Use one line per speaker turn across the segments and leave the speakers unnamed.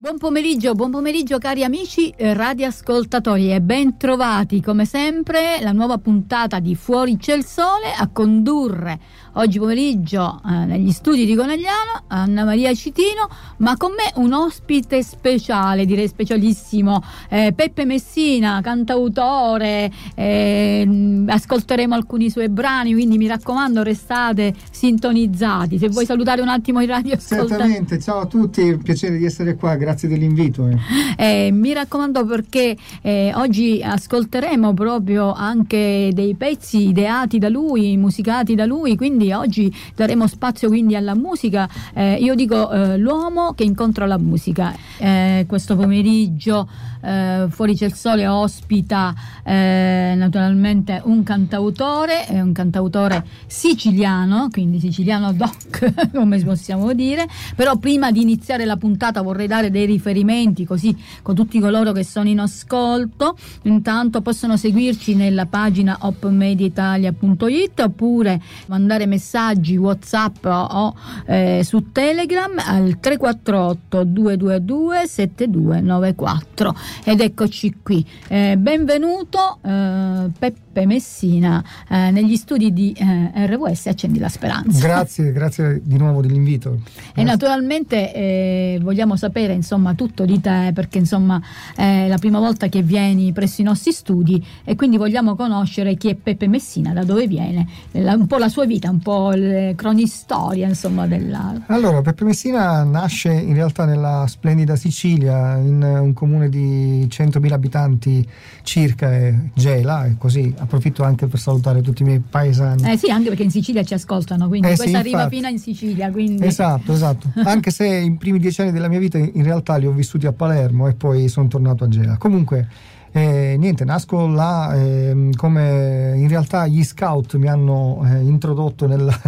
Buon pomeriggio, buon pomeriggio cari amici radioascoltatori e ben trovati come sempre la nuova puntata di Fuori c'è il sole a condurre oggi pomeriggio eh, negli studi di Conegliano Anna Maria Citino, ma con me un ospite speciale, direi specialissimo, eh, Peppe Messina, cantautore, eh, ascolteremo alcuni suoi brani, quindi mi raccomando restate sintonizzati. Se vuoi salutare un attimo i radioascoltatori.
Certamente, ciao a tutti, piacere di essere qua, grazie dell'invito.
Eh. Eh, mi raccomando perché eh, oggi ascolteremo proprio anche dei pezzi ideati da lui, musicati da lui, quindi oggi daremo spazio quindi alla musica. Eh, io dico eh, l'uomo che incontra la musica. Eh, questo pomeriggio eh, Fuori c'è il sole ospita eh, naturalmente un cantautore, un cantautore siciliano, quindi siciliano doc, come possiamo dire. Però prima di iniziare la puntata vorrei dare dei riferimenti così con tutti coloro che sono in ascolto. Intanto possono seguirci nella pagina opmediaitalia.it oppure mandare messaggi WhatsApp o eh, su Telegram al 348 222 7294 ed eccoci qui. Eh, benvenuto eh, Peppe Messina eh, negli studi di eh, RWS Accendi la Speranza.
Grazie, grazie di nuovo dell'invito. Grazie.
E naturalmente eh, vogliamo sapere insomma tutto di te perché insomma è la prima volta che vieni presso i nostri studi e quindi vogliamo conoscere chi è Peppe Messina, da dove viene, la, un po' la sua vita, un po' le cronistoria insomma della...
Allora Peppe Messina nasce in realtà nella splendida Sicilia in un comune di 100.000 abitanti circa e Gela e così approfitto anche per salutare tutti i miei paesani.
Eh sì anche perché in Sicilia ci ascoltano quindi eh questo sì, arriva infatti. fino in Sicilia quindi...
Esatto esatto anche se i primi dieci anni della mia vita in realtà li ho vissuti a Palermo e poi sono tornato a Gela comunque e niente, nasco là eh, come in realtà gli scout mi hanno eh, introdotto nella,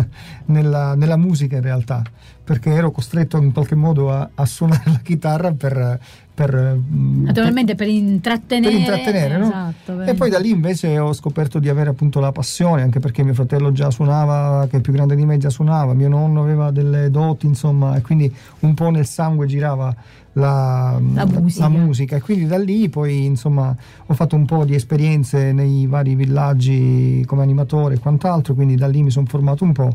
nella, nella, musica in realtà, perché ero costretto in qualche modo a, a suonare la chitarra per... per
mm, Naturalmente per, per intrattenere.
Per intrattenere no? esatto, e poi da lì invece ho scoperto di avere appunto la passione, anche perché mio fratello già suonava, che è più grande di me già suonava, mio nonno aveva delle doti, insomma, e quindi un po' nel sangue girava la, la, musica. la, musica. e quindi da lì poi insomma ho fatto un po' di esperienze nei vari villaggi come animatore e quant'altro quindi da lì mi sono formato un po'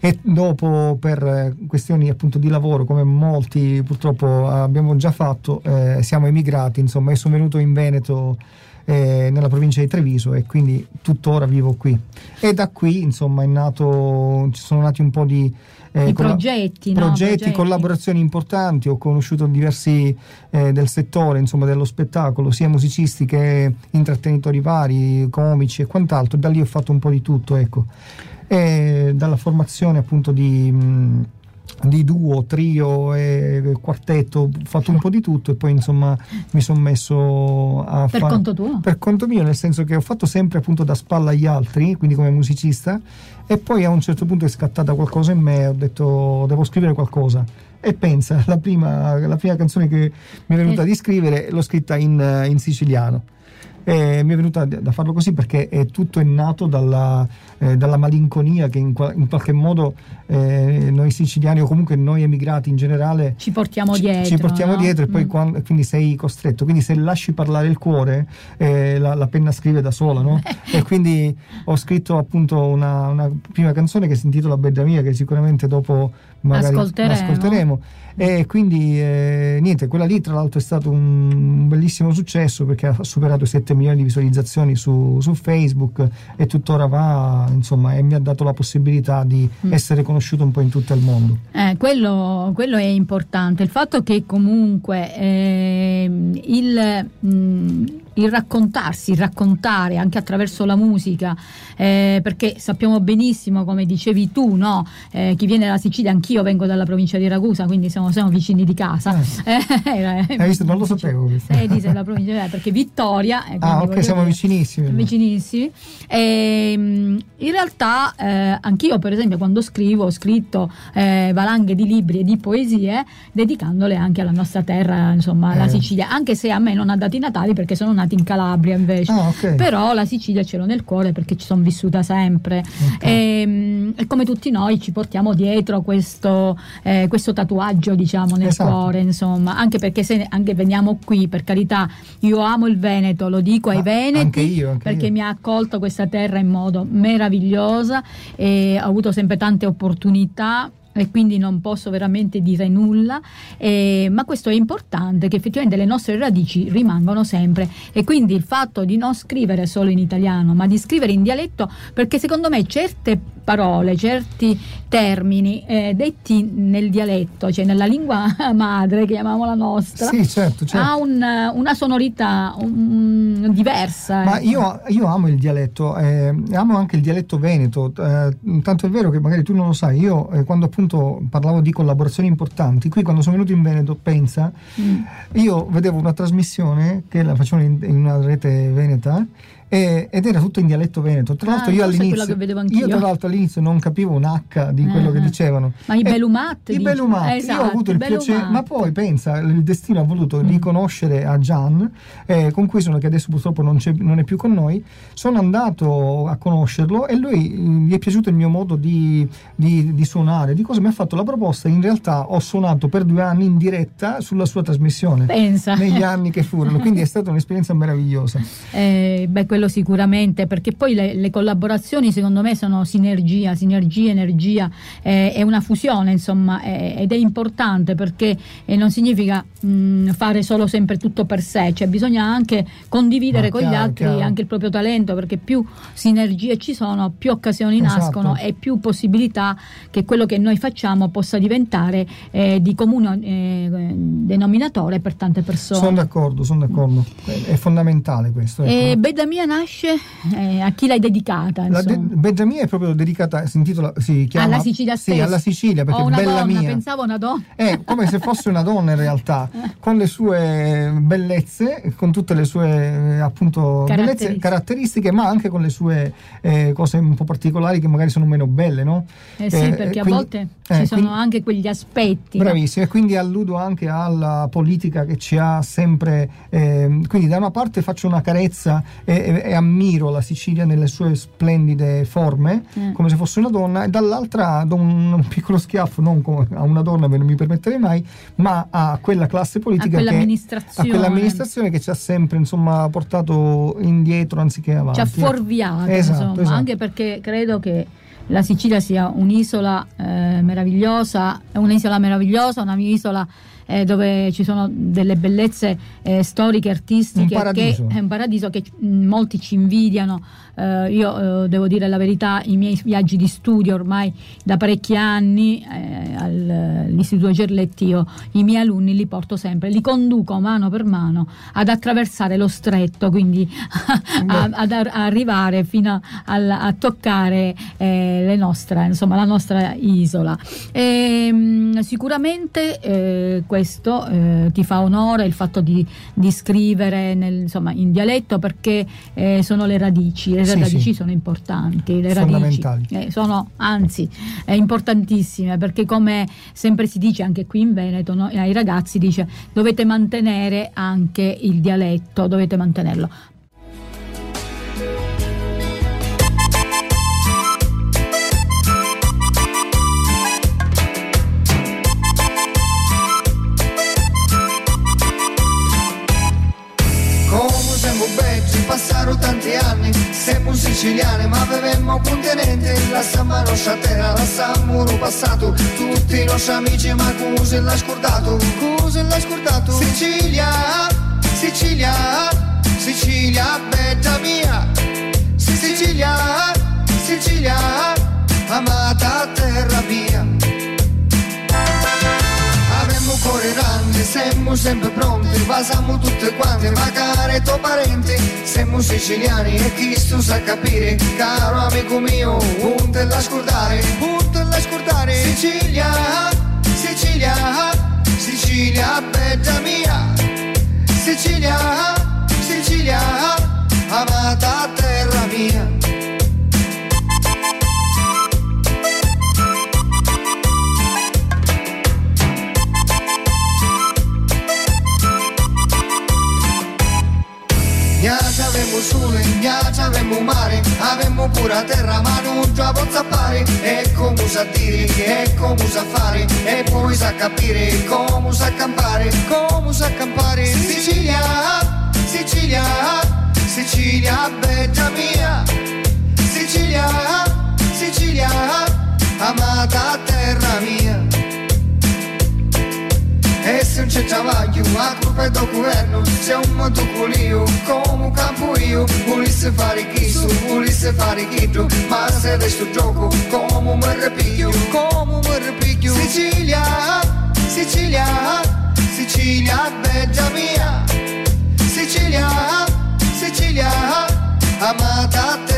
e dopo per questioni appunto di lavoro come molti purtroppo abbiamo già fatto eh, siamo emigrati insomma e sono venuto in Veneto eh, nella provincia di Treviso e quindi tuttora vivo qui e da qui insomma è nato ci sono nati un po' di
eh, progetti,
no? progetti, collaborazioni importanti, ho conosciuto diversi eh, del settore, insomma, dello spettacolo, sia musicisti che intrattenitori vari, comici e quant'altro, da lì ho fatto un po' di tutto, ecco. E dalla formazione appunto di... Mh, di duo, trio e quartetto, ho fatto un po' di tutto e poi insomma mi sono messo a
per
fare
conto tuo?
Per conto mio, nel senso che ho fatto sempre appunto da spalla agli altri, quindi come musicista e poi a un certo punto è scattata qualcosa in me, ho detto devo scrivere qualcosa e pensa, la prima, la prima canzone che mi è venuta eh. di scrivere l'ho scritta in, in siciliano e mi è venuta da farlo così perché è tutto è nato dalla, eh, dalla malinconia che in, in qualche modo eh, noi siciliani o comunque noi emigrati in generale
ci portiamo dietro.
Ci portiamo
no?
dietro e poi mm. quando, quindi sei costretto. Quindi se lasci parlare il cuore, eh, la, la, penna scrive da sola, no? e quindi ho scritto appunto una, una prima canzone che si intitola Bedda Mia, che sicuramente dopo magari
ascolteremo.
ascolteremo. E quindi eh, niente, quella lì tra l'altro è stato un bellissimo successo perché ha superato i 7 milioni di visualizzazioni su, su Facebook e tuttora va, insomma, e mi ha dato la possibilità di mm. essere conosciuto un po' in tutto il mondo.
Eh, quello, quello, è importante, il fatto che comunque eh, il... Mh, mm, il raccontarsi, il raccontare anche attraverso la musica, eh, perché sappiamo benissimo, come dicevi tu, no? eh, chi viene dalla Sicilia, anch'io vengo dalla provincia di Ragusa, quindi siamo, siamo vicini di casa.
Eh. eh Hai visto? Non lo sapevo. Questo.
Eh, dice la provincia, perché Vittoria...
ah, ok, siamo vicinissimi.
Vicinissimi. E, ehm, in realtà eh, anch'io, per esempio, quando scrivo, ho scritto eh, valanghe di libri e di poesie, dedicandole anche alla nostra terra, insomma, alla Sicilia, anche se a me non ha dato i natali perché sono nata in Calabria invece,
ah, okay.
però la Sicilia ce l'ho nel cuore perché ci sono vissuta sempre okay. e, ehm, e, come tutti noi ci portiamo dietro questo, eh, questo tatuaggio diciamo nel esatto. cuore, insomma, anche perché se anche veniamo qui, per carità, io amo il Veneto, lo dico ai ah, Veneti
anche io, anche
perché
io.
mi ha accolto questa terra in modo meraviglioso e ho avuto sempre tante opportunità e quindi non posso veramente dire nulla, eh, ma questo è importante che effettivamente le nostre radici rimangano sempre e quindi il fatto di non scrivere solo in italiano, ma di scrivere in dialetto, perché secondo me certe parole, certi termini eh, detti nel dialetto, cioè nella lingua madre, chiamiamola la nostra,
sì, certo, certo.
ha un, una sonorità un, diversa.
Ma ecco. io, io, amo il dialetto, eh, amo anche il dialetto veneto, eh, tanto è vero che magari tu non lo sai, io eh, quando appunto parlavo di collaborazioni importanti, qui quando sono venuto in Veneto, pensa, mm. io vedevo una trasmissione che la facevano in, in una rete veneta e, ed era tutto in dialetto veneto. Tra l'altro,
ah,
io all'inizio, io tra l'altro all'inizio non capivo un H di quello uh-huh. che ah, ah. dicevano.
Ma i Belumat?
I Belumat, esatto, io ho avuto il piacere, ma poi pensa, il destino ha voluto mm. riconoscere a Gian, eh, con cui sono che adesso purtroppo non, non, è più con noi. Sono andato a conoscerlo e lui mm, gli è piaciuto il mio modo di, di, di suonare, di cosa mi ha fatto la proposta. In realtà ho suonato per due anni in diretta sulla sua trasmissione.
Pensa.
Negli anni che furono, quindi è stata un'esperienza meravigliosa.
Eh, beh, quello sicuramente, perché poi le, le, collaborazioni secondo me sono sinergia, sinergia, energia, eh, è una fusione insomma eh, ed è importante perché eh, non significa mh, fare solo sempre tutto per sé, cioè bisogna anche condividere Ma con chiaro, gli altri chiaro. anche il proprio talento perché più sinergie ci sono, più occasioni esatto. nascono e più possibilità che quello che noi facciamo possa diventare eh, di comune eh, denominatore per tante persone.
Sono d'accordo, sono d'accordo, è fondamentale questo.
Ecco. E Bella Mia nasce, eh, a chi l'hai dedicata?
De- Bella Mia è proprio dedicata, si intitola, si chiama...
Alla Sicilia stessa?
Sì, alla Sicilia, perché Bella
donna,
Mia.
pensavo una donna.
È come se fosse una donna in realtà, con le sue bellezze, con tutte le sue appunto caratteristiche, bellezze, caratteristiche ma anche con le sue eh, cose un po' particolari che magari sono meno belle, no?
Eh sì, eh, perché quindi, a volte ci eh, sono quindi, anche quegli aspetti.
Bravissimo, no? e quindi alludo anche alla politica che ci ha sempre... Ehm, quindi da una parte faccio una carezza e, e, ammiro la Sicilia nelle sue splendide forme, mm. come se fosse una donna, e dall'altra do un, un piccolo schiaffo, non a una donna, non mi permetterei mai, ma a quella classe politica,
a quell'amministrazione,
che, a quell'amministrazione che ci ha sempre insomma, portato indietro anziché avanti.
Ci ha fuorviato,
esatto,
insomma,
esatto.
anche perché credo che la Sicilia sia un'isola eh, meravigliosa, un'isola meravigliosa, una isola eh, dove ci sono delle bellezze eh, storiche, artistiche,
un
che è un paradiso che molti ci invidiano. Eh, io eh, devo dire la verità, i miei viaggi di studio ormai da parecchi anni eh, all'Istituto Gerletti, io i miei alunni li porto sempre, li conduco mano per mano ad attraversare lo stretto, quindi a, ad arrivare fino a, a toccare eh, nostre, insomma, la nostra isola. E, ehm, sicuramente eh, questo eh, ti fa onore il fatto di, di scrivere nel, insomma, in dialetto perché eh, sono le radici, le sì, radici sì. sono importanti, le radici eh, sono anzi importantissime perché come sempre si dice anche qui in Veneto no, ai ragazzi dice dovete mantenere anche il dialetto, dovete mantenerlo.
Passarono tanti anni, siamo siciliani ma avevamo continente, la samba nostra terra, la samuro passato, tutti i nostri amici ma cose l'ha scordato, cose l'ha scordato, Sicilia, Sicilia, Sicilia, bella mia, Sicilia, Sicilia, siamo sempre pronti, pasiamo tutte quante, magari tuoi parenti, siamo siciliani e chi tu sa capire, caro amico mio, un te la scordare, un te la scordare, Sicilia, Sicilia, Sicilia, bella mia, Sicilia, Sicilia, amata terra mia. Avemmo sole, ghiaccio, avemmo mare, avemmo pure terra, ma non già pozza pare. E come sa dire, e come sa fare, e poi sa capire come sa campare, come sa campare. Sicilia, Sicilia, Sicilia, bella se non c'è travaglio, a colpa del governo, c'è un modo culio, come campo io, volesse fare chiso, volesse fare chitto, ma se resto gioco, come mi ripiglio, come mi ripiglio. Sicilia, Sicilia, Sicilia, bella mia, Sicilia, Sicilia, amata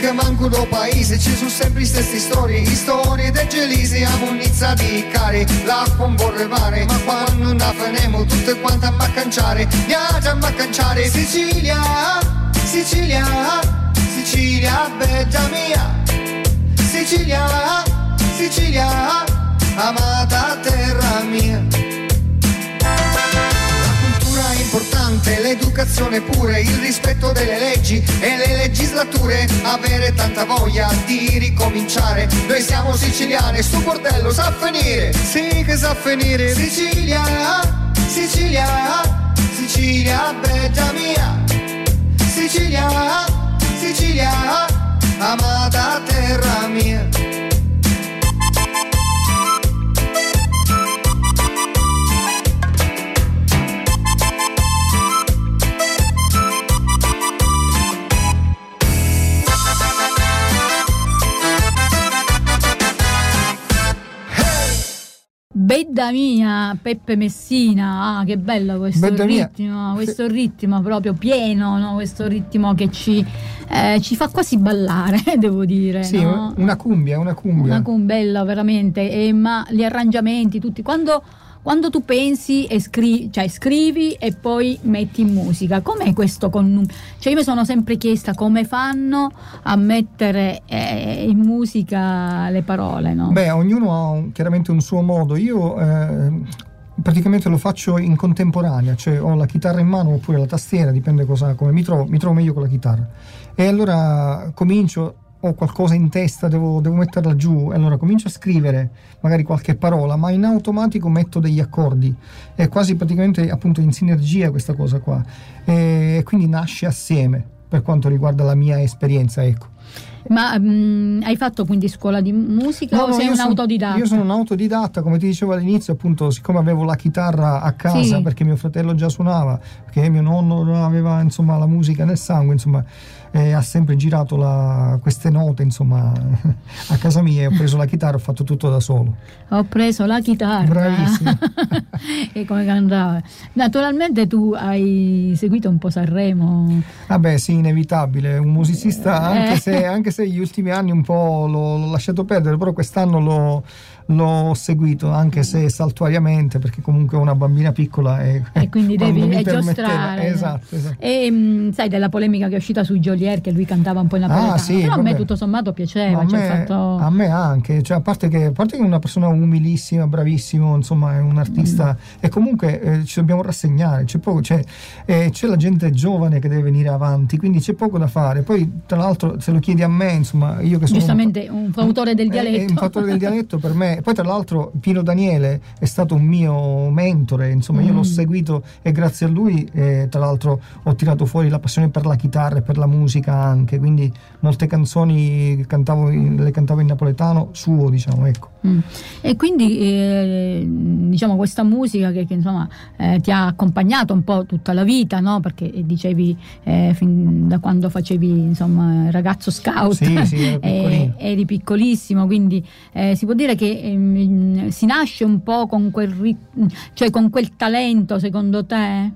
che manco do paese ci sono sempre stesse storie storie del gelisi ammonizza di cari l'acqua un vorre mare ma quando la finemo tutte quante a maccanciare viaggia a maccanciare Sicilia Sicilia Sicilia bella mia. Sicilia Sicilia amata terra mia l'educazione pure, il rispetto delle leggi e le legislature, avere tanta voglia di ricominciare. Noi siamo siciliani, sto bordello sa finire, sì che sa finire. Sicilia, Sicilia, Sicilia, bella mia. Sicilia, Sicilia, amata terra mia.
Bedda mia, Peppe Messina, ah, che bello questo Bedda ritmo, mia. questo ritmo proprio pieno, no? questo ritmo che ci, eh, ci, fa quasi ballare, devo dire.
Sì,
no?
una cumbia, una cumbia.
Una cumbia, bella veramente, e, ma gli arrangiamenti, tutti, quando quando tu pensi e scrivi, cioè scrivi e poi metti in musica, com'è questo con... Cioè io mi sono sempre chiesta come fanno a mettere eh, in musica le parole, no?
Beh, ognuno ha un, chiaramente un suo modo. Io eh, praticamente lo faccio in contemporanea, cioè ho la chitarra in mano oppure la tastiera, dipende cosa, come mi trovo, mi trovo meglio con la chitarra. E allora comincio ho qualcosa in testa, devo, devo, metterla giù, e allora comincio a scrivere magari qualche parola, ma in automatico metto degli accordi. È quasi praticamente appunto in sinergia questa cosa qua. E quindi nasce assieme per quanto riguarda la mia esperienza, ecco.
Ma mm, hai fatto quindi scuola di musica no, o no, sei un sono, autodidatta?
Io sono un autodidatta, come ti dicevo all'inizio, appunto, siccome avevo la chitarra a casa sì. perché mio fratello già suonava, perché mio nonno aveva insomma la musica nel sangue, insomma eh, ha sempre girato la, queste note insomma a casa mia. Ho preso la chitarra ho fatto tutto da solo.
Ho preso la chitarra.
Bravissimo
e come cantava. Naturalmente tu hai seguito un po' Sanremo.
Vabbè sì inevitabile. Un musicista anche, eh. se, anche se gli ultimi anni un po' l'ho, l'ho lasciato perdere però quest'anno l'ho l'ho seguito anche se saltuariamente perché comunque ho una bambina piccola e,
e quindi devi giostrare
esatto, esatto.
e mh, sai della polemica che è uscita su Jolier che lui cantava un po' in napoletano ah, sì, però vabbè. a me tutto sommato piaceva
a,
cioè
me,
fatto...
a me anche cioè, a, parte che, a parte che è una persona umilissima bravissimo insomma è un artista mm. e comunque eh, ci dobbiamo rassegnare c'è, poco, c'è, eh, c'è la gente giovane che deve venire avanti quindi c'è poco da fare poi tra l'altro se lo chiedi a me insomma io che sono
giustamente un, un fautore del dialetto
un fautore del dialetto per me poi tra l'altro Pino Daniele è stato un mio mentore, insomma mm. io l'ho mm. seguito e grazie a lui eh, tra l'altro ho tirato fuori la passione per la chitarra e per la musica anche, quindi molte canzoni cantavo in, le cantavo in napoletano suo diciamo ecco.
Mm. E quindi eh, diciamo questa musica che, che insomma eh, ti ha accompagnato un po' tutta la vita, no? perché dicevi eh, fin da quando facevi insomma ragazzo scout
sì, sì,
eri piccolissimo, quindi eh, si può dire che ehm, si nasce un po' con quel, cioè con quel talento secondo te?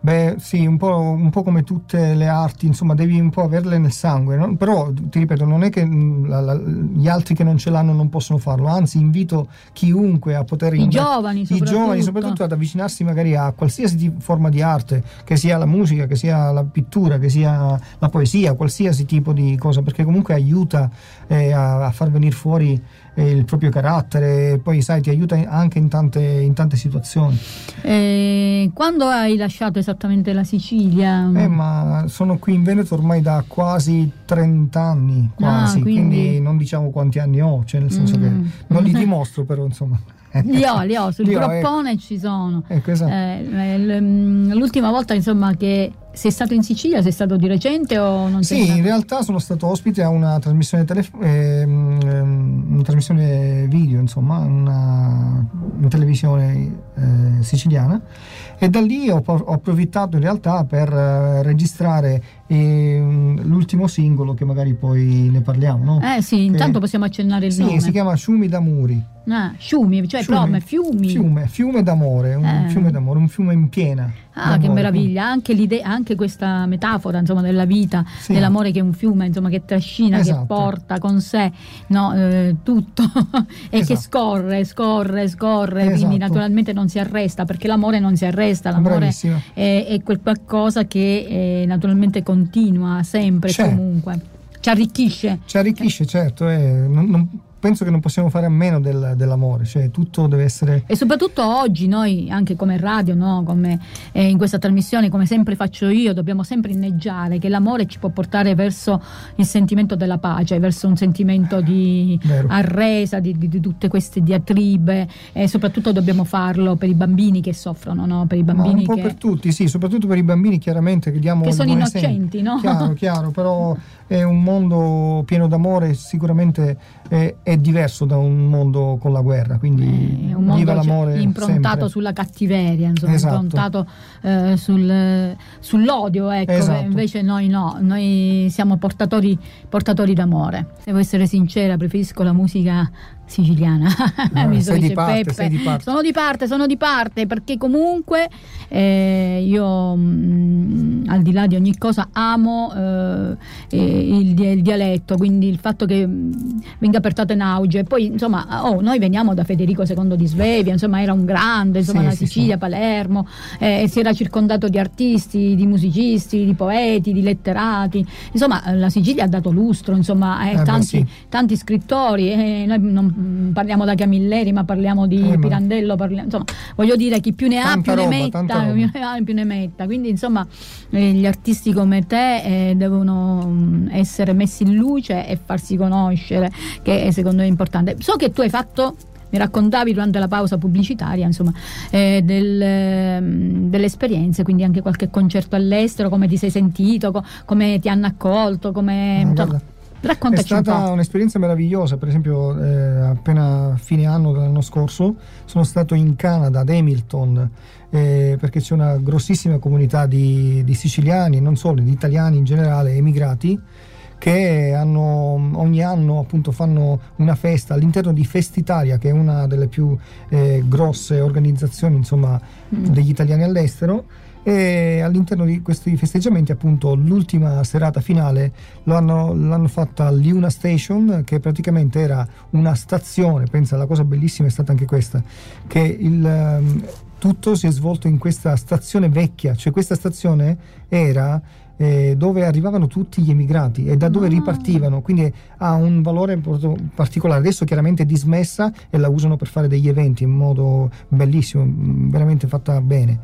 Beh, sì, un po', un po', come tutte le arti, insomma, devi un po' averle nel sangue, no? però ti ripeto, non è che mm, la, la, gli altri che non ce l'hanno non possono farlo, anzi invito chiunque a poter...
I giovani soprattutto.
I giovani soprattutto ad avvicinarsi magari a qualsiasi forma di arte, che sia la musica, che sia la pittura, che sia la poesia, qualsiasi tipo di cosa, perché comunque aiuta eh, a, a far venire fuori il proprio carattere, poi sai ti aiuta anche in tante, in tante situazioni.
Eh, quando hai lasciato esattamente la Sicilia?
Eh, ma sono qui in Veneto ormai da quasi 30 anni, quasi, ah, quindi... quindi... non diciamo quanti anni ho, cioè nel senso mm. che non li dimostro però insomma.
Li ho, li ho, sul li groppone ecco. ci sono. Ecco, esatto. eh, mm, l'ultima volta insomma che sei stato in Sicilia, sei stato di recente o non sei
Sì, in realtà sono stato ospite a una trasmissione, telef- ehm, ehm, una trasmissione video, insomma, una, una televisione eh, siciliana e da lì ho, ho, approfittato in realtà per uh, registrare eh, l'ultimo singolo che magari poi ne parliamo. No?
Eh sì, intanto che, possiamo accennare il
sì,
nome.
Si chiama Sciumi d'Amuri.
Ah, Sciumi, cioè fiumi, fiumi.
Fiume, fiume d'amore, un eh. fiume d'amore, un fiume in piena.
Ah, che meraviglia, anche, anche, questa metafora insomma, della vita, sì. dell'amore che è un fiume insomma, che trascina, esatto. che porta con sé no, eh, tutto e esatto. che scorre, scorre, scorre, esatto. quindi naturalmente non si arresta perché l'amore non si arresta, l'amore è, è, quel qualcosa che eh, naturalmente continua sempre, C'è. comunque. Ci arricchisce.
Ci arricchisce, certo. Eh, non, non penso che non possiamo fare a meno del, dell'amore, cioè tutto deve essere...
E soprattutto oggi noi, anche come radio, no? come, eh, in questa trasmissione, come sempre faccio io, dobbiamo sempre inneggiare che l'amore ci può portare verso il sentimento della pace, verso un sentimento di Vero. arresa, di, di, di, tutte queste diatribe e soprattutto dobbiamo farlo per i bambini che soffrono, no? per i bambini
Ma un po'
che...
per tutti, sì, soprattutto per i bambini chiaramente che diamo...
Che sono innocenti, no?
Chiaro, chiaro, però è un mondo pieno d'amore, sicuramente è, è, diverso da un mondo con la guerra, quindi
è un mondo l'amore improntato sempre. sulla cattiveria, insomma, esatto. improntato eh, sul, sull'odio, ecco, esatto. invece noi no, noi siamo portatori, portatori d'amore. Devo essere sincera, preferisco la musica siciliana.
No, sei, di parte, sei, di parte,
Sono di parte, sono di parte perché comunque eh, io mh, mm, al di là di ogni cosa amo eh, il, il, dialetto, quindi il fatto che mm, venga portato in auge. Poi insomma, oh, noi veniamo da Federico II di Svevia, insomma era un grande, insomma sì, la Sicilia, sì, Palermo, eh, si era circondato di artisti, di musicisti, di poeti, di letterati. Insomma, la Sicilia ha dato lustro, insomma, eh, tanti, beh, tanti, scrittori. Eh, noi non Mm, parliamo da Camilleri, ma parliamo di eh, Pirandello, parliamo, insomma, voglio dire chi più ne ha più roba, ne metta, più ne metta. Quindi insomma eh, gli artisti come te eh, devono mm, essere messi in luce e farsi conoscere, che secondo me è importante. So che tu hai fatto mi raccontavi durante la pausa pubblicitaria insomma, eh, del, mm, delle esperienze, quindi anche qualche concerto all'estero, come ti sei sentito, co- come ti hanno accolto, come... No, Raccontaci
è stata
un
un'esperienza meravigliosa, per esempio eh, appena fine anno dell'anno scorso sono stato in Canada, ad Hamilton, eh, perché c'è una grossissima comunità di, di, siciliani, non solo, di italiani in generale, emigrati, che hanno, ogni anno appunto fanno una festa all'interno di Festitalia, che è una delle più eh, grosse organizzazioni insomma, mm. degli italiani all'estero e all'interno di questi festeggiamenti appunto l'ultima serata finale l'hanno, l'hanno fatta all'Iuna Station che praticamente era una stazione, pensa la cosa bellissima è stata anche questa, che il, ehm, tutto si è svolto in questa stazione vecchia, cioè questa stazione era eh, dove arrivavano tutti gli emigrati e da dove ah. ripartivano, quindi ha un valore particolare. Adesso chiaramente è dismessa e la usano per fare degli eventi in modo bellissimo, veramente fatta bene.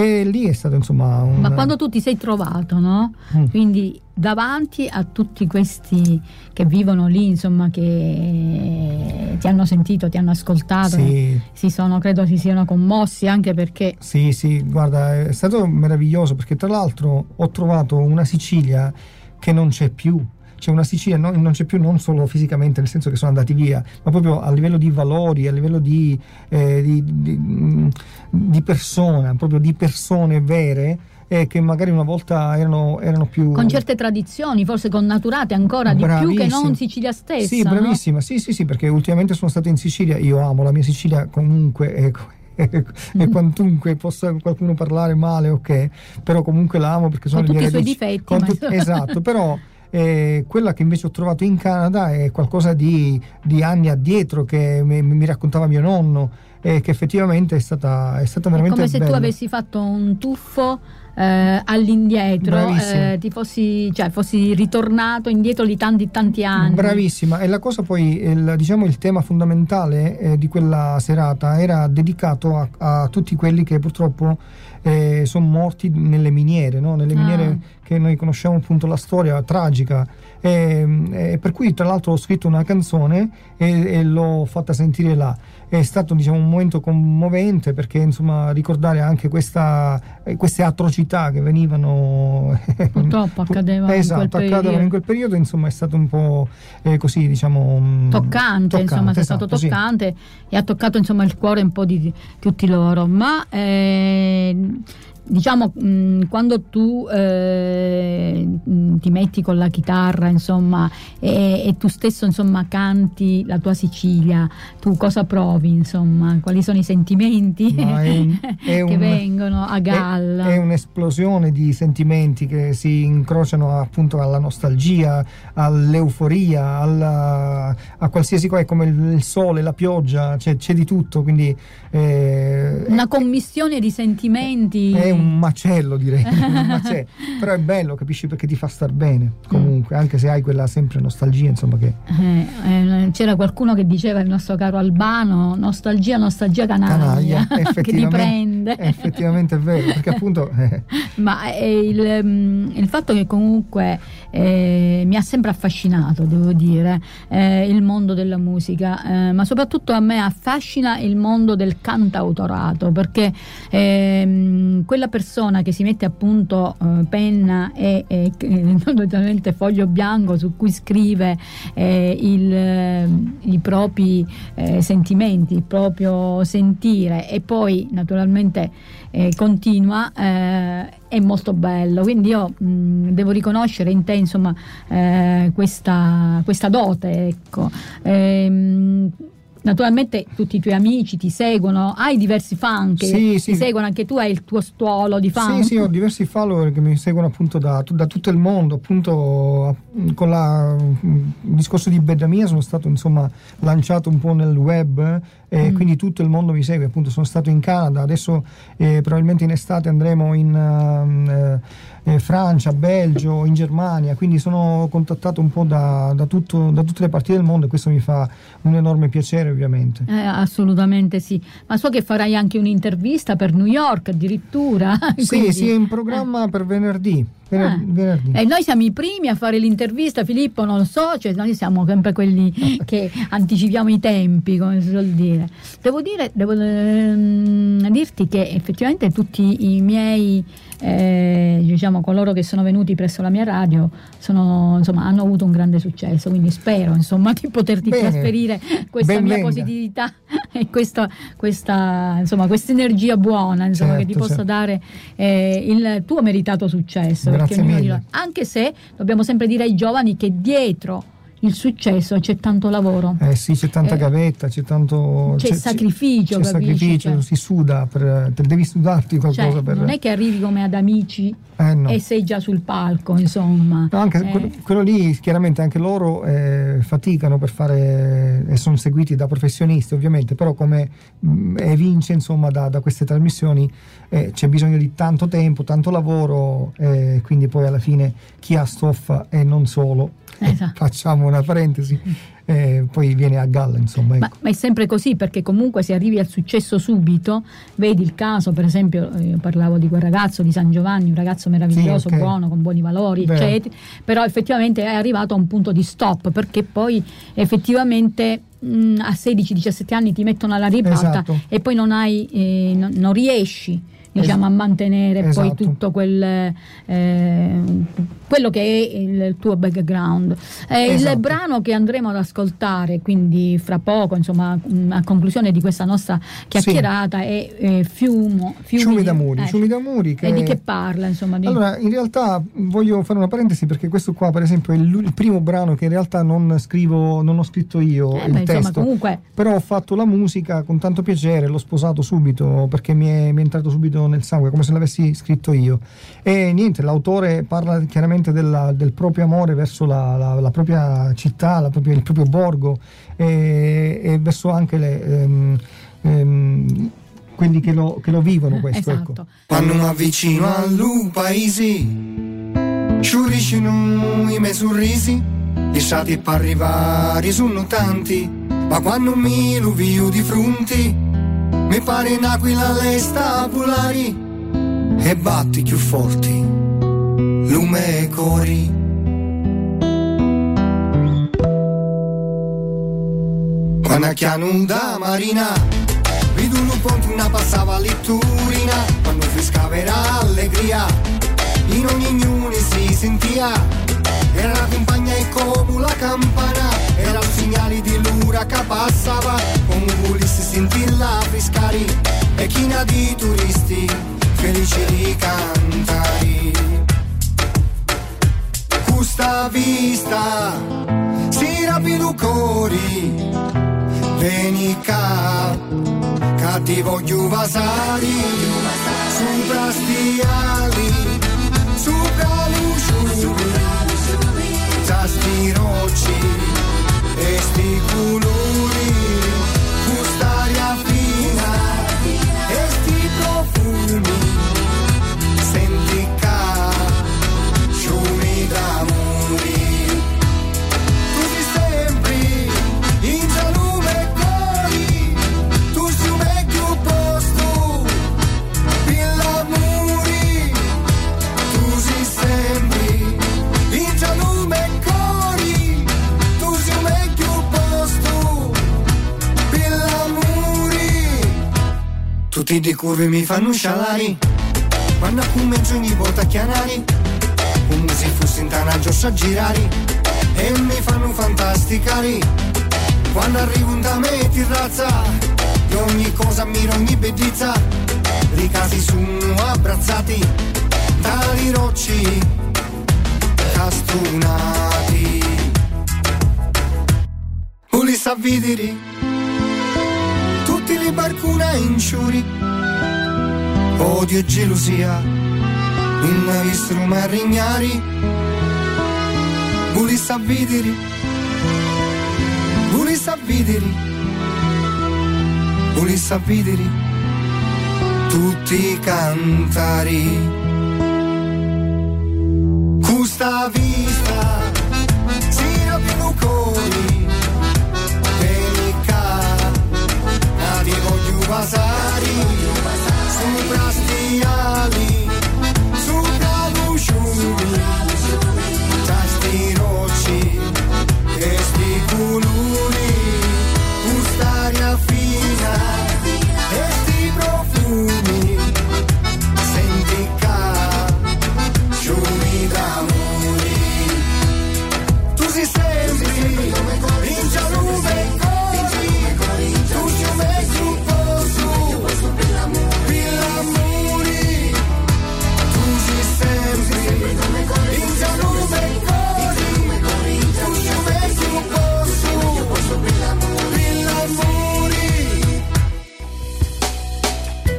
E lì è stato insomma un...
Ma quando tu ti sei trovato, no? Mm. Quindi davanti a tutti questi che vivono lì, insomma, che ti hanno sentito, ti hanno ascoltato, sì. si sono, credo si siano commossi anche perché...
Sì, sì, guarda, è stato meraviglioso perché tra l'altro ho trovato una Sicilia che non c'è più c'è una Sicilia, no, non c'è più non solo fisicamente, nel senso che sono andati via, ma proprio a livello di valori, a livello di, eh, di, di, di persona, proprio di persone vere eh, che magari una volta erano, erano, più...
Con certe tradizioni, forse connaturate ancora di più che non Sicilia stessa.
Sì, bravissima,
no?
sì, sì, sì, perché ultimamente sono stato in Sicilia, io amo la mia Sicilia comunque, ecco, e quantunque possa qualcuno parlare male, ok, però comunque l'amo perché sono
con
le
tutti
mie
i suoi difetti.
tu- esatto, però eh, quella che invece ho trovato in Canada è qualcosa di, di anni addietro che mi, mi raccontava mio nonno e che effettivamente è stata, è stata veramente
è come se
bella.
tu avessi fatto un tuffo eh, all'indietro, eh, ti fossi, cioè, fossi ritornato indietro di tanti tanti anni.
Bravissima, e la cosa poi, il, diciamo il tema fondamentale eh, di quella serata era dedicato a, a tutti quelli che purtroppo eh, sono morti nelle miniere, no? nelle miniere ah. che noi conosciamo appunto la storia tragica. E, e per cui tra l'altro ho scritto una canzone e, e l'ho fatta sentire là è stato diciamo, un momento commovente perché insomma, ricordare anche questa, eh, queste atrocità che venivano
purtroppo accadevano,
esatto,
in, quel
accadevano in quel periodo insomma è stato un po' eh, così diciamo
mm, toccante, toccante insomma è esatto, stato toccante sì. e ha toccato insomma il cuore un po' di tutti loro. Ma eh, diciamo mh, mm, quando tu eh, mm, ti metti con la chitarra insomma e, e, tu stesso insomma canti la tua Sicilia tu cosa provi insomma quali sono i sentimenti è un, è che un, vengono a galla.
è, è, un'esplosione di sentimenti che si incrociano appunto alla nostalgia all'euforia alla, a qualsiasi cosa come il, sole la pioggia c'è, c'è di tutto quindi
eh, una commissione di sentimenti.
È un macello direi, un macello. però è bello, capisci perché ti fa star bene comunque, anche se hai quella sempre nostalgia insomma che...
Eh, eh, c'era qualcuno che diceva il nostro caro Albano, nostalgia, nostalgia canaglia, canaglia che ti prende.
Effettivamente è vero, perché appunto... Eh.
Ma il, mm, il, fatto che comunque eh, mi ha sempre affascinato, devo dire, eh, il mondo della musica, eh, ma soprattutto a me affascina il mondo del cantautorato, perché ehm, quella persona che si mette appunto eh, penna e, e totalmente foglio bianco su cui scrive eh, il, eh, i propri eh, sentimenti, il proprio sentire e poi naturalmente eh, continua eh, è molto bello quindi io mh, devo riconoscere in te insomma questa, questa dote ecco. Ehm, naturalmente tutti i tuoi amici ti seguono, hai diversi fan che sì, ti sì. seguono, anche tu hai il tuo stuolo di fan.
Sì, sì, ho diversi follower che mi seguono appunto da, da tutto il mondo, appunto con la, il discorso di Bedamia sono stato insomma lanciato un po' nel web e mm. quindi tutto il mondo mi segue, appunto sono stato in Canada, adesso eh, probabilmente in estate andremo in... Uh, eh, Francia, Belgio, in Germania, quindi sono contattato un po' da, da, tutto, da, tutte le parti del mondo e questo mi fa un enorme piacere ovviamente.
Eh, assolutamente sì, ma so che farai anche un'intervista per New York addirittura.
Sì, quindi... sì, è in programma per venerdì.
Ah. Venerdì. E noi siamo i primi a fare l'intervista, Filippo, non so, cioè noi siamo sempre quelli che anticipiamo i tempi, come si suol dire. Devo dire, devo ehm, dirti che effettivamente tutti i miei eh, diciamo, coloro che sono venuti presso la mia radio sono, insomma, hanno avuto un grande successo, quindi spero insomma, di poterti Bene. trasferire questa mia venga. positività e questa, questa insomma, energia buona insomma, certo, che ti certo, possa certo. dare eh, il tuo meritato successo.
Mille.
Anche se dobbiamo sempre dire ai giovani che dietro il successo c'è tanto lavoro.
Eh sì, c'è tanta eh, gavetta, c'è tanto...
C'è, c'è sacrificio, c'è
sacrificio, cioè. si suda, per, devi sudarti qualcosa
cioè,
per...
Non è che arrivi come ad amici eh no. e sei già sul palco, insomma.
No, anche eh. quello, quello, lì, chiaramente anche loro eh, faticano per fare, e sono seguiti da professionisti ovviamente, però come mh, mm, evince insomma da, da queste trasmissioni eh, c'è bisogno di tanto tempo, tanto lavoro, eh, quindi poi alla fine chi ha stoffa e non solo esatto. facciamo una parentesi, eh, poi viene a galla insomma.
Ecco. Ma, ma, è sempre così perché comunque se arrivi al successo subito, vedi il caso per esempio, io parlavo di quel ragazzo di San Giovanni, un ragazzo meraviglioso, sì, okay. buono, con buoni valori, eccetera, però effettivamente è arrivato a un punto di stop perché poi effettivamente a 16-17 anni ti mettono alla ribalta esatto. e poi non, hai, eh, non, non riesci diciamo, a mantenere esatto. poi tutto quel, eh, quello che è il tuo background. Eh, esatto. Il brano che andremo ad ascoltare, quindi fra poco, insomma, a conclusione di questa nostra chiacchierata, sì. è eh, Fiumo,
Fiumi, Fiumi d'Amuri. Fiumi d'Amuri
che... E di che parla? Insomma, di...
Allora, in realtà voglio fare una parentesi perché questo qua, per esempio, è il, primo brano che in realtà non scrivo, non ho scritto io
eh,
il
beh,
testo,
insomma, comunque...
però ho fatto la musica con tanto piacere, l'ho sposato subito perché mi è, mi è entrato subito nel sangue, come se l'avessi scritto io. E niente, l'autore parla chiaramente della, del proprio amore verso la, la, la propria città, la propria, il proprio borgo e, e verso anche le... Ehm, ehm, quelli che lo, che lo, vivono questo. Ecco.
Esatto. Ecco.
Quando mi avvicino al paese, sciuriscono i miei sorrisi, gli stati per arrivare sono tanti, ma quando mi lo vio di fronte, mi pare un'aquila alle stapolari e batti più forti, lume e cori. Quando chiano da marina Vedo un ponte una passava letturina Quando frescava era allegria In ogni gnune si sentia Era la compagna e come la campana Era il segnale di l'ura che passava Come volessi sentirla frescare E china di turisti Felici di cantare Questa vista Si rapido cori Venica ti voglio vasari, sopra stiali, sopra luciuri, curve mi fanno scialari Quando comincio ogni volta a chiamare Come se fossi in tanaggio a girare. E mi fanno fantasticare. Quando arrivo da me ti razza. Di ogni cosa ammiro ogni bellezza. I casi sono abbrazzati Dai rocci Castunati Ulisse a vedere? Tutti li barcuna in sciuri. Odio e gelosia, non mai rignari. Volesse a vedere, volesse a vedere, volesse a vedere tutti cantari. Questa vista, si aprono cori. Vasari, sopra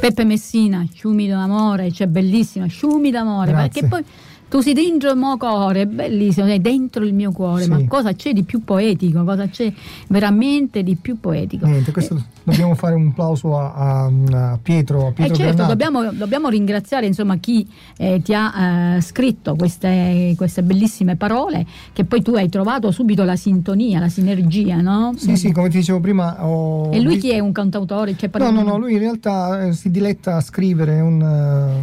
Peppe Messina, Sciumi d'amore, cioè bellissima, Sciumi d'amore, Grazie. perché poi tu sei dentro il mio cuore, bellissimo, sei dentro il mio cuore, sì. ma cosa c'è di più poetico? Cosa c'è veramente di più poetico?
Niente, questo eh. dobbiamo fare un applauso a, a, a Pietro. A Pietro
eh certo, dobbiamo, dobbiamo, ringraziare insomma, chi eh, ti ha eh, scritto queste, queste, bellissime parole, che poi tu hai trovato subito la sintonia, la sinergia, no?
Sì, sì, come ti dicevo prima.
Ho... E lui chi è un cantautore?
Cioè, no, no, no, lui in realtà eh, si diletta a scrivere, un,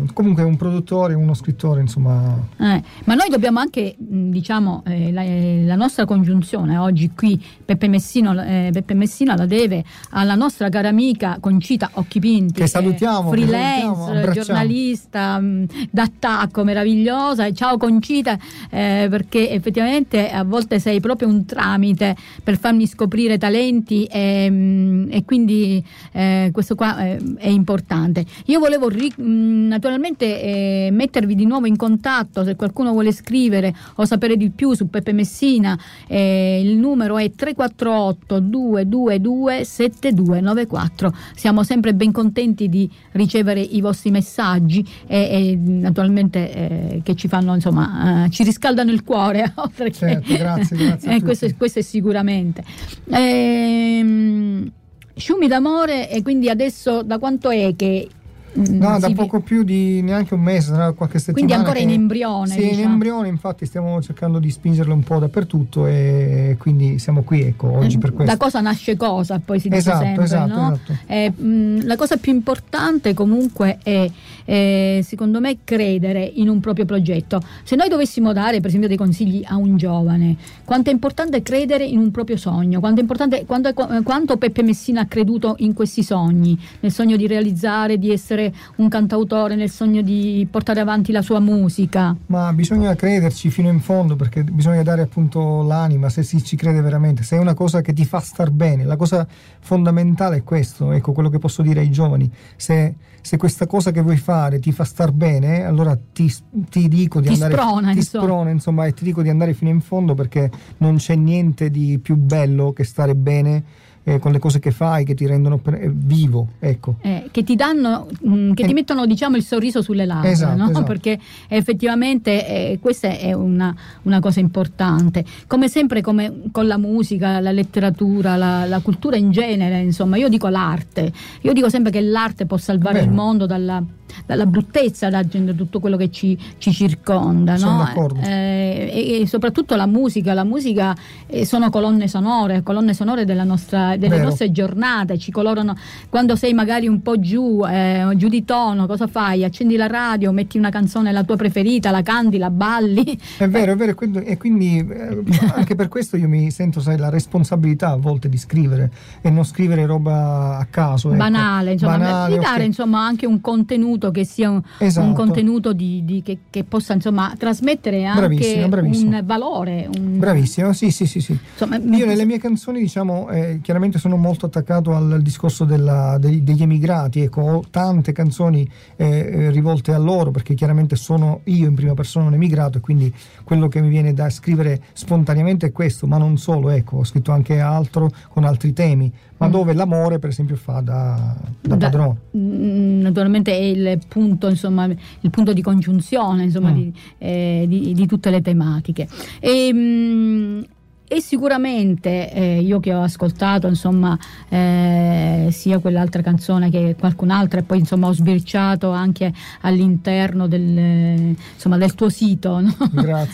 eh, comunque è un produttore, uno scrittore, insomma
Eh, ma noi dobbiamo anche, diciamo, eh, la, eh, la, nostra congiunzione oggi qui, Peppe, Messino, eh, Peppe Messina la deve alla nostra cara amica Concita Occhipinti,
che salutiamo,
freelance,
che salutiamo,
giornalista mh, d'attacco meravigliosa. Ciao Concita, eh, perché effettivamente a volte sei proprio un tramite per farmi scoprire talenti e, mh, e quindi eh, questo qua è importante. Io volevo ri- naturalmente mettervi di nuovo in contatto se qualcuno vuole scrivere o sapere di più su Peppe Messina, eh, il numero è 348 222 7294. Siamo sempre ben contenti di ricevere i vostri messaggi e, e naturalmente eh, che ci fanno, insomma, eh, ci riscaldano il cuore.
Oltre certo, grazie, grazie.
Eh, questo, questo, è sicuramente. Ehm, Sciumi d'amore e quindi adesso da quanto è che
no, da poco più di neanche un mese, tra qualche settimana.
Quindi ancora che, in embrione.
Sì, diciamo. in embrione, infatti stiamo cercando di spingerlo un po' dappertutto e quindi siamo qui, ecco, oggi
eh,
per questo.
Da cosa nasce cosa, poi si dice
esatto,
sempre,
esatto,
no?
esatto.
Eh, mh, mm, la cosa più importante comunque è, eh, secondo me, credere in un proprio progetto. Se noi dovessimo dare, per esempio, dei consigli a un giovane, quanto è importante credere in un proprio sogno, quanto, è importante, quanto, quanto Peppe Messina ha creduto in questi sogni, nel sogno di realizzare, di essere un cantautore cantautore nel sogno di portare avanti la sua musica?
Ma bisogna crederci fino in fondo perché bisogna dare appunto l'anima se si ci crede veramente, se è una cosa che ti fa star bene, la cosa fondamentale è questo, ecco quello che posso dire ai giovani, se, se questa cosa che vuoi fare ti fa star bene, allora ti, ti dico di
ti
andare
sprona,
ti
insomma.
sprona insomma e ti dico di andare fino in fondo perché non c'è niente di più bello che stare bene eh, con le cose che fai che ti rendono per, eh, vivo, ecco.
Eh, che ti danno, mh, mm, che ti mettono diciamo il sorriso sulle labbra,
esatto,
no?
esatto.
perché effettivamente eh, questa è una, una, cosa importante. Come sempre come con la musica, la letteratura, la, la, cultura in genere, insomma, io dico l'arte, io dico sempre che l'arte può salvare il mondo dalla dalla bruttezza da tutto quello che ci, ci circonda.
No?
Eh, e, e, soprattutto la musica, la musica eh, sono colonne sonore, colonne sonore nostra, delle
Vero.
nostre giornate, ci colorano quando sei magari un po' giù, eh, giù di tono, cosa fai? Accendi la radio, metti una canzone la tua preferita, la canti, la balli.
È vero, è vero, e quindi, eh, anche per questo io mi sento, sai, la responsabilità a volte di scrivere e non scrivere roba a caso.
Ecco. Banale, insomma,
Banale,
di dare
okay.
insomma anche un contenuto contenuto che sia un,
esatto.
un contenuto di, di, che, che, possa insomma trasmettere anche
bravissimo, bravissimo.
un valore. Un...
Bravissimo, sì, sì, sì. sì. Insomma, Io nelle mie canzoni, diciamo, eh, chiaramente sono molto attaccato al, discorso della, degli, degli, emigrati, ecco, ho tante canzoni eh, eh, rivolte a loro perché chiaramente sono io in prima persona un emigrato e quindi quello che mi viene da scrivere spontaneamente è questo, ma non solo, ecco, ho scritto anche altro con altri temi ma mm. dove l'amore per esempio fa da, da, da padrone.
Mm, naturalmente è il punto, insomma, il punto di congiunzione insomma, mm. di, eh, di, di, tutte le tematiche. E, mh, e sicuramente eh, io che ho ascoltato insomma eh, sia quell'altra canzone che qualcun'altra e poi insomma ho sbirciato anche all'interno del, insomma, del tuo sito no?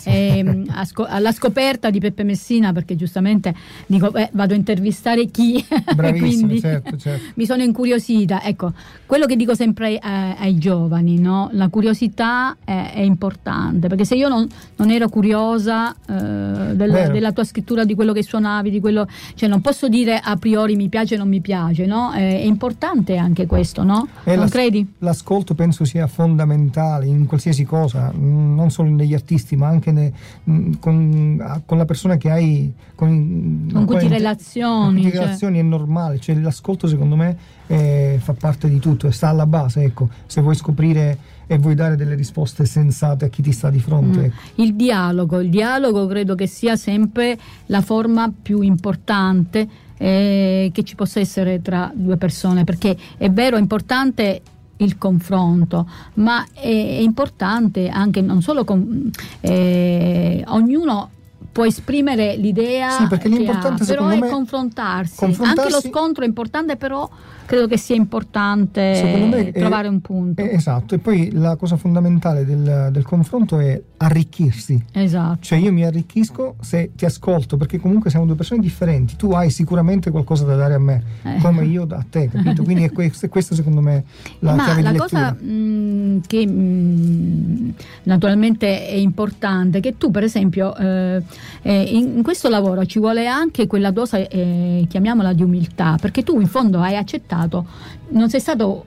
E, asco- alla scoperta di Peppe Messina perché giustamente dico eh, vado a intervistare chi quindi
certo, certo.
mi sono incuriosita ecco quello che dico sempre ai, ai giovani no? la curiosità è, è, importante perché se io non, non ero curiosa eh, della, della tua scrittura scrittura di quello che suonavi, di quello, cioè non posso dire a priori mi piace o non mi piace, no? È, è importante anche questo, no?
E
non credi?
L'ascolto penso sia fondamentale in qualsiasi cosa, mm, non solo negli artisti, ma anche ne, mm, con, con, la persona che hai
con, con cui ti relazioni. Con
cui
cioè.
relazioni è normale, cioè l'ascolto secondo me eh, fa parte di tutto sta alla base, ecco, se vuoi scoprire e vuoi dare delle risposte sensate a chi ti sta di fronte. Mm. Ecco.
Il dialogo, il dialogo credo che sia sempre la forma più importante eh, che ci possa essere tra due persone, perché è vero, è importante il confronto, ma è, è importante anche non solo con, eh, ognuno può esprimere l'idea
sì, perché l'importante
ha, però è
me,
confrontarsi. confrontarsi. Anche lo scontro è importante, però credo che sia importante trovare
è,
un punto.
È, esatto, e poi la cosa fondamentale del, del, confronto è arricchirsi.
Esatto.
Cioè io mi arricchisco se ti ascolto, perché comunque siamo due persone differenti, tu hai sicuramente qualcosa da dare a me, eh. come io a te, capito? Quindi è questo, questo secondo me la
Ma la cosa mh, mm, che mh, mm, naturalmente è importante è che tu per esempio eh, eh, in, in, questo lavoro ci vuole anche quella dose, eh, chiamiamola di umiltà, perché tu in fondo hai accettato stato, non sei stato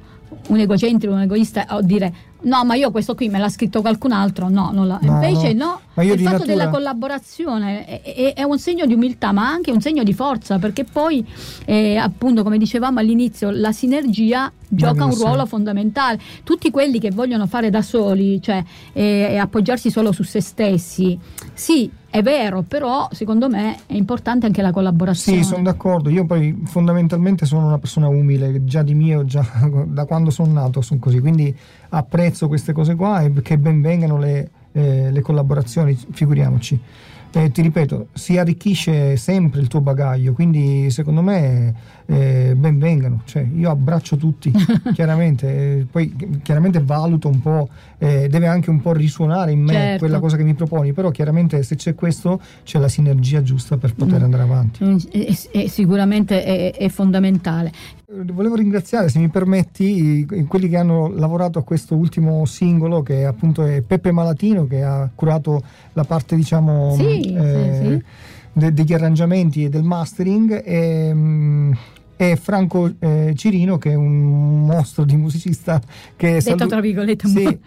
un egocentrico, un egoista o dire no ma io questo qui me l'ha scritto qualcun altro. No, non la... no invece no, no. Il fatto natura... della collaborazione è, è, è, un segno di umiltà ma anche un segno di forza perché poi eh, appunto come dicevamo all'inizio la sinergia gioca un ruolo fondamentale. Tutti quelli che vogliono fare da soli cioè eh, appoggiarsi solo su se stessi sì è vero, però secondo me è importante anche la collaborazione.
Sì, sono d'accordo. Io poi fondamentalmente sono una persona umile, già di mio, già da quando sono nato sono così, quindi apprezzo queste cose qua e che ben vengano le, eh, le collaborazioni, figuriamoci. Eh, ti ripeto, si arricchisce sempre il tuo bagaglio, quindi secondo me eh, ben vengano. Cioè, io abbraccio tutti, chiaramente, eh, poi chiaramente valuto un po', eh, deve anche un po' risuonare in me certo. quella cosa che mi proponi, però chiaramente se c'è questo c'è la sinergia giusta per poter mm. andare avanti. Mm,
sicuramente è, è fondamentale.
Volevo ringraziare, se mi permetti, quelli che hanno lavorato a questo ultimo singolo, che appunto è Peppe Malatino, che ha curato la parte, diciamo,
sì, eh, sì, sì.
De- degli arrangiamenti e del mastering. E, mm, e Franco eh, Cirino che è un mostro di musicista che,
salu-
sì,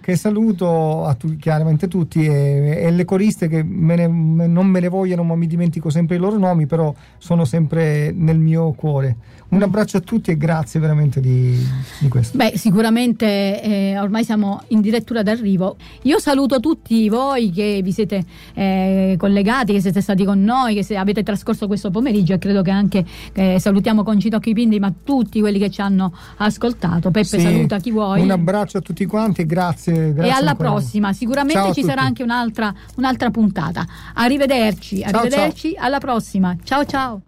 che saluto a tu- chiaramente tutti e, e, le coriste che me ne, me, non me ne vogliono ma mi dimentico sempre i loro nomi però sono sempre nel mio cuore un abbraccio a tutti e grazie veramente di, di questo.
Beh, sicuramente eh, ormai siamo in direttura d'arrivo. Io saluto tutti voi che vi siete eh, collegati, che siete stati con noi, che avete trascorso questo pomeriggio e credo che anche eh, salutiamo con Citocchi Pindi, ma tutti quelli che ci hanno ascoltato. Peppe sì, saluta chi vuoi.
Un abbraccio a tutti quanti e grazie. grazie
e alla ancora. prossima, sicuramente ciao ci sarà anche un'altra, un'altra puntata. Arrivederci, arrivederci, ciao, ciao. alla prossima. Ciao ciao.